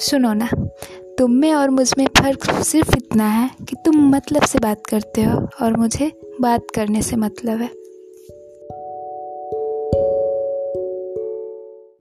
सुनो ना, तुम में और मुझमें फ़र्क सिर्फ़ इतना है कि तुम मतलब से बात करते हो और मुझे बात करने से मतलब है।